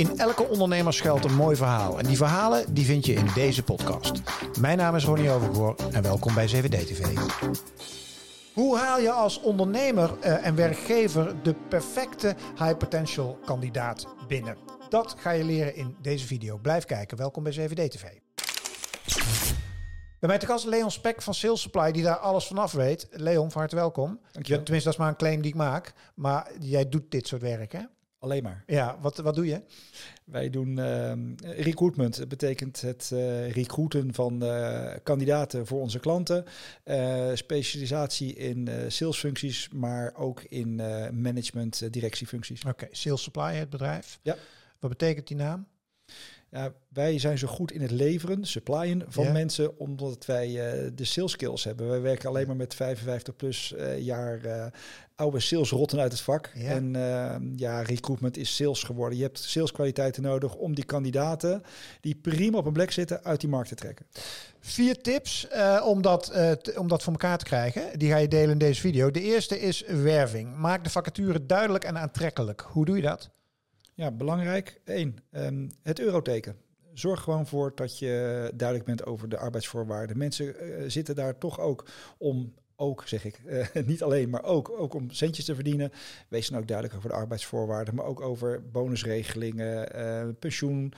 In elke ondernemer schuilt een mooi verhaal. En die verhalen die vind je in deze podcast. Mijn naam is Ronnie Overgoor en welkom bij 7D TV. Hoe haal je als ondernemer eh, en werkgever de perfecte high potential kandidaat binnen? Dat ga je leren in deze video. Blijf kijken. Welkom bij 7D TV. Bij mij te gast Leon Spek van Sales Supply, die daar alles vanaf weet. Leon, van harte welkom. Dankjewel. Tenminste, dat is maar een claim die ik maak. Maar jij doet dit soort werk, hè? Alleen maar. Ja, wat, wat doe je? Wij doen ehm, recruitment. Dat betekent het eh, recruiten van eh, kandidaten voor onze klanten. Eh, specialisatie in salesfuncties, maar ook in management, directiefuncties. Oké, Sales Supply, het bedrijf. Ja. Wat betekent die naam? Ja, wij zijn zo goed in het leveren, supplyen van Ja. mensen, omdat wij eh, de sales skills hebben. Wij werken alleen maar met 55 plus eh, jaar eh, oude sales rotten uit het vak. Ja. En eh, ja, recruitment is sales geworden. Je hebt saleskwaliteiten nodig om die kandidaten die prima op een plek zitten uit die markt te trekken. Vier tips om, dat, om dat voor elkaar te krijgen. Die ga je delen in deze video. De eerste is werving. Maak de vacature duidelijk en aantrekkelijk. Hoe doe je dat? Ja, belangrijk. Eén, ehm, het euroteken. Zorg gewoon voor dat je duidelijk bent over de arbeidsvoorwaarden. Mensen eh, zitten daar toch ook om, ook zeg ik, eh, niet alleen, maar ook, ook om centjes te verdienen. Wees dan ook duidelijk over de arbeidsvoorwaarden, maar ook over bonusregelingen, eh, pensioen,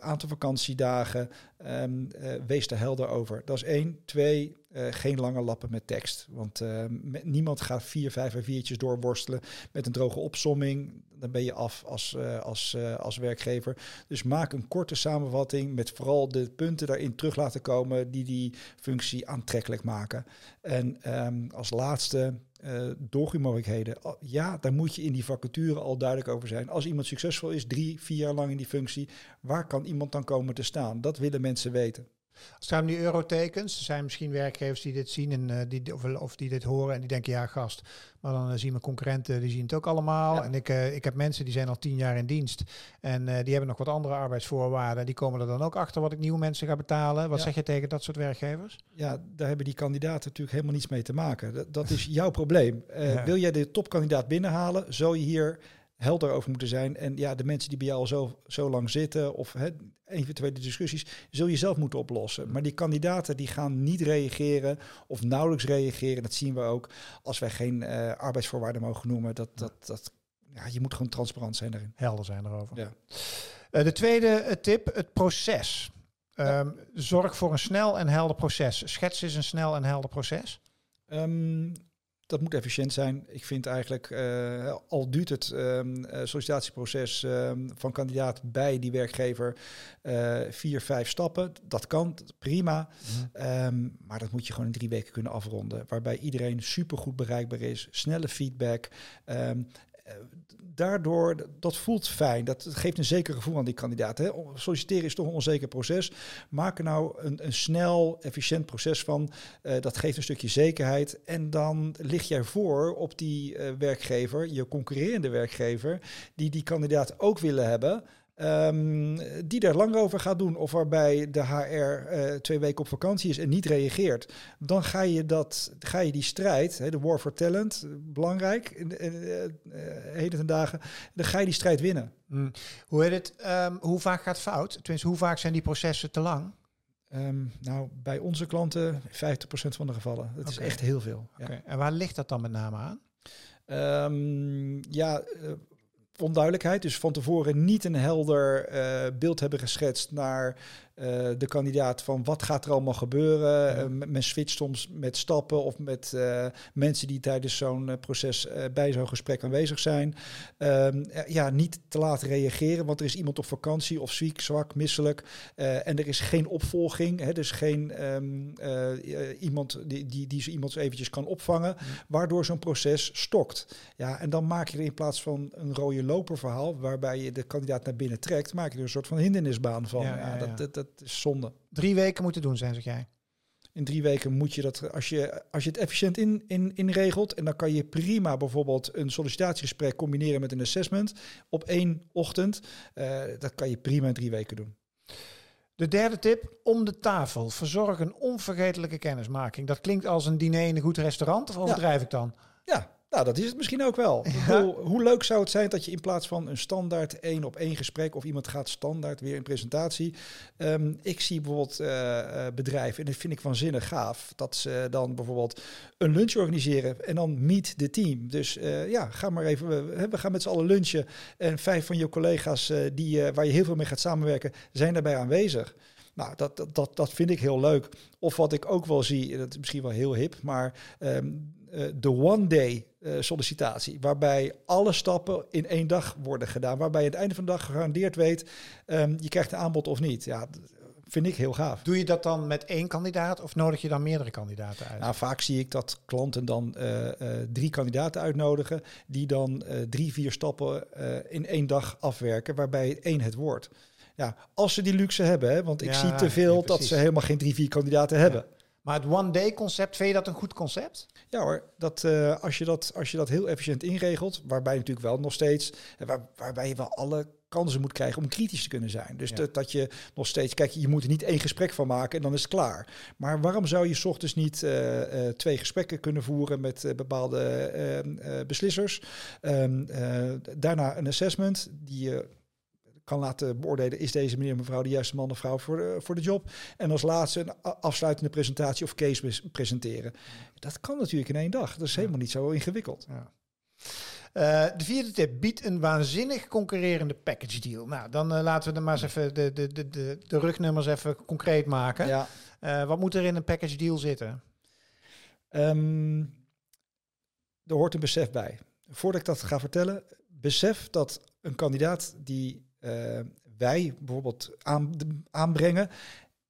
aantal vakantiedagen. Ehm, eh, wees er helder over. Dat is één. Twee, eh, geen lange lappen met tekst. Want eh, niemand gaat vier, vijf en viertjes doorworstelen met een droge opsomming. Dan ben je af als, eh, als, als werkgever. Dus maak een korte samenvatting met vooral de punten daarin terug laten komen die die functie aantrekkelijk maken. En ehm, als laatste, eh doorgroeimogelijkheden. Ja, daar moet je in die vacature al duidelijk over zijn. Als iemand succesvol is, drie, vier jaar lang in die functie, waar kan iemand dan komen te staan? Dat willen mensen weten. Als het gaat om die eurotekens, er zijn misschien werkgevers die dit zien en eh, die, of, of die dit horen en die denken, ja gast, maar dan eh, zien mijn concurrenten, die zien het ook allemaal. Ja. En ik, eh, ik heb mensen die zijn al tien jaar in dienst en die hebben nog wat andere arbeidsvoorwaarden. Die komen er dan ook achter wat ik nieuwe mensen ga betalen. Wat Ja. zeg je tegen dat soort werkgevers? Ja, daar hebben die kandidaten natuurlijk helemaal niets mee te maken. Dat, dat is jouw probleem. Ja. Wil jij de topkandidaat binnenhalen, zou je hier helder over moeten zijn. En ja, de mensen die bij jou al zo, zo lang zitten of hè, eventuele discussies, zul je zelf moeten oplossen. Maar die kandidaten die gaan niet reageren of nauwelijks reageren. Dat zien we ook als wij geen eh, arbeidsvoorwaarden mogen noemen. Dat, dat, dat, ja, je moet gewoon transparant zijn daarin. Helder zijn erover. Ja. Eh, de tweede eh, tip, het proces. Ehm, Zorg voor een snel en helder proces. Schets is een snel en helder proces. Ehm, dat moet efficiënt zijn. Ik vind eigenlijk, eh, al duurt het eh, sollicitatieproces ehm, van kandidaat bij die werkgever eh, vier, vijf stappen. Dat kan, prima. Ehm, maar dat moet je gewoon in drie weken kunnen afronden. Waarbij iedereen supergoed bereikbaar is, snelle feedback. Daardoor, dat voelt fijn. Dat geeft een zeker gevoel aan die kandidaat. Hè. Solliciteren is toch een onzeker proces. Maak er nou een, een snel, efficiënt proces van. Eh, dat geeft een stukje zekerheid. En dan lig jij voor op die eh, werkgever, je concurrerende werkgever, die die kandidaat ook willen hebben. Ehm, die er lang over gaat doen, of waarbij de HR eh, twee weken op vakantie is en niet reageert, dan ga je, dat, ga je die strijd, hè, de war for talent, belangrijk in eh, heden ten dagen, dan ga je die strijd winnen. Mm. Hoe, heet het, ehm, hoe vaak gaat het fout? Tenminste, hoe vaak zijn die processen te lang? Ehm, nou, bij onze klanten 50% van de gevallen. Dat is echt heel veel. Ja. Oké. En waar ligt dat dan met name aan? Ja, eh, onduidelijkheid. Dus van tevoren niet een helder eh, beeld hebben geschetst naar eh, de kandidaat van wat gaat er allemaal gebeuren. Eh, men switcht soms met stappen of met eh, mensen die tijdens zo'n proces bij zo'n gesprek aanwezig zijn. Ehm, eh, ja, niet te laat reageren, want er is iemand op vakantie of ziek, zwak, misselijk. en er is geen opvolging. Hè, dus geen ehm, eh, eh, iemand die, die, die zo iemand eventjes kan opvangen, waardoor zo'n proces stokt. Ja, en dan maak je er in plaats van een rode loper verhaal, waarbij je de kandidaat naar binnen trekt, maak je er een soort van hindernisbaan van. Ja, Ja, ja, ja. Dat, dat, dat is zonde. Drie weken moeten doen zijn, zeg jij. In drie weken moet je dat, als je, als je het efficiënt in, in, inregelt, en dan kan je prima bijvoorbeeld een sollicitatiegesprek combineren met een assessment op één ochtend. eh, dat kan je prima in drie weken doen. De derde tip, om de tafel. Verzorg een onvergetelijke kennismaking. Dat klinkt als een diner in een goed restaurant, of overdrijf ik dan? Ja, Nou, dat is het misschien ook wel. Bedoel, hoe leuk zou het zijn dat je in plaats van een standaard één op één gesprek of iemand gaat standaard weer een presentatie. Ehm, ik zie bijvoorbeeld uh, bedrijven, en dat vind ik waanzinnig gaaf, dat ze dan bijvoorbeeld een lunch organiseren en dan meet the team. Dus uh, ja, ga maar even, we, we gaan met z'n allen lunchen en vijf van je collega's die, waar je heel veel mee gaat samenwerken, zijn daarbij aanwezig. Nou, dat, dat, dat vind ik heel leuk. Of wat ik ook wel zie, dat is misschien wel heel hip, maar um, de one-day uh, sollicitatie, waarbij alle stappen in één dag worden gedaan, waarbij je aan het einde van de dag gegarandeerd weet, um, je krijgt een aanbod of niet. Ja, vind ik heel gaaf. Doe je dat dan met één kandidaat of nodig je dan meerdere kandidaten uit? Nou, vaak zie ik dat klanten dan uh, uh, drie kandidaten uitnodigen, die dan drie, vier stappen in één dag afwerken, waarbij één het wordt. Ja, als ze die luxe hebben, hè, want ik Ja, zie te veel ja, dat ze helemaal geen drie, vier kandidaten hebben. Maar het one-day concept, vind je dat een goed concept? Ja hoor, dat, eh, als, je dat, als je dat heel efficiënt inregelt, waarbij natuurlijk wel nog steeds, eh, waar, waarbij je wel alle kansen moet krijgen om kritisch te kunnen zijn. Dus Ja. dat, dat je nog steeds, kijk, je moet er niet één gesprek van maken en dan is het klaar. Maar waarom zou je 's ochtends niet eh, twee gesprekken kunnen voeren met bepaalde beslissers? Ehm, eh, daarna een assessment die je kan laten beoordelen, is deze meneer mevrouw de juiste man of vrouw voor de, voor de job? En als laatste een afsluitende presentatie of case presenteren. Dat kan natuurlijk in één dag. Dat is helemaal niet zo ingewikkeld. Ja. Eh, de vierde tip, bied een waanzinnig concurrerende package deal. Nou, dan eh, laten we er maar eens even de, de, de, de, de rugnummers even concreet maken. Ja. Eh, wat moet er in een package deal zitten? Ehm, er hoort een besef bij. Voordat ik dat ga vertellen, besef dat een kandidaat die eh, wij bijvoorbeeld aan, aanbrengen,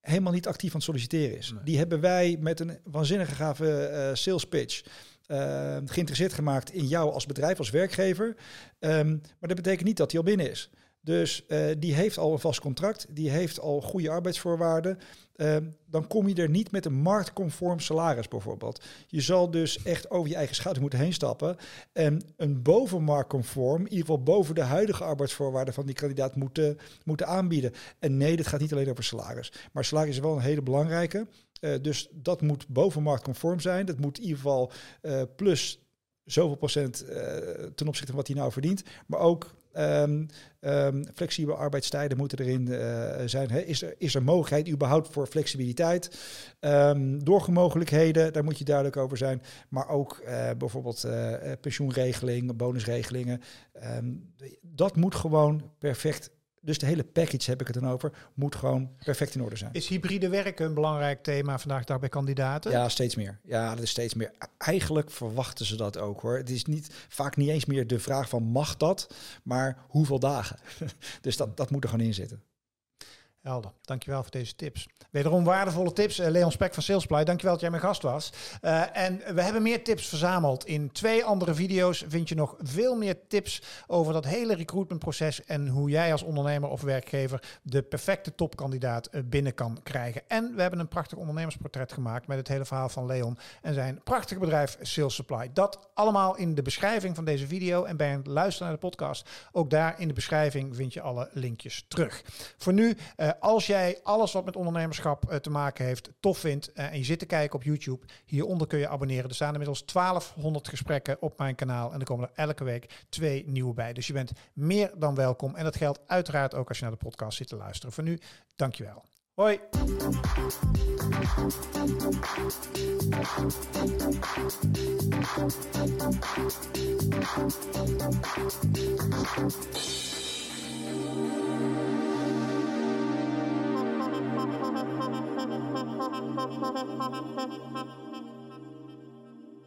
helemaal niet actief aan het solliciteren is. Nee. Die hebben wij met een waanzinnige gave eh, sales pitch eh, geïnteresseerd gemaakt in jou als bedrijf, als werkgever. Ehm, maar dat betekent niet dat hij al binnen is. Dus eh, die heeft al een vast contract, die heeft al goede arbeidsvoorwaarden. Ehm, dan kom je er niet met een marktconform salaris bijvoorbeeld. Je zal dus echt over je eigen schouder moeten heen stappen. En een bovenmarktconform, in ieder geval boven de huidige arbeidsvoorwaarden van die kandidaat moeten, moeten aanbieden. En nee, dit gaat niet alleen over salaris. Maar salaris is wel een hele belangrijke. Eh, dus dat moet bovenmarktconform zijn. Dat moet in ieder geval eh, plus zoveel procent ten opzichte van wat hij nou verdient. Maar ook ehm, ehm, flexibele arbeidstijden moeten erin eh, zijn. Is, er, is er mogelijkheid überhaupt voor flexibiliteit? Ehm doorgemogelijkheden, daar moet je duidelijk over zijn. Maar ook eh, bijvoorbeeld eh, eh, pensioenregeling, bonusregelingen. Dat moet gewoon perfect. Dus de hele package heb ik het dan over, moet gewoon perfect in orde zijn. Is hybride werken een belangrijk thema vandaag de dag bij kandidaten? Ja, steeds meer. Ja, dat is steeds meer. Eigenlijk verwachten ze dat ook hoor. Het is niet, vaak niet eens meer de vraag van mag dat, maar hoeveel dagen. dus dat, dat moet er gewoon in zitten. Helder, dankjewel voor deze tips. Wederom waardevolle tips. Eh, Leon Spek van Salesply, dankjewel dat jij mijn gast was. Eh, en we hebben meer tips verzameld. In twee andere video's vind je nog veel meer tips over dat hele recruitmentproces en hoe jij als ondernemer of werkgever de perfecte topkandidaat eh, binnen kan krijgen. En we hebben een prachtig ondernemersportret gemaakt met het hele verhaal van Leon en zijn prachtige bedrijf Sales Supply. Dat allemaal in de beschrijving van deze video en bij het luisteren naar de podcast. Ook daar in de beschrijving vind je alle linkjes terug. Voor nu, als jij alles wat met ondernemerschap eh, te maken heeft tof vindt eh, en je zit te kijken op YouTube, hieronder kun je abonneren. Er staan inmiddels 1200 gesprekken op mijn kanaal en er komen er elke week twee nieuwe bij. Dus je bent meer dan welkom en dat geldt uiteraard ook als je naar de podcast zit te luisteren. Voor nu, dankjewel. Hoi!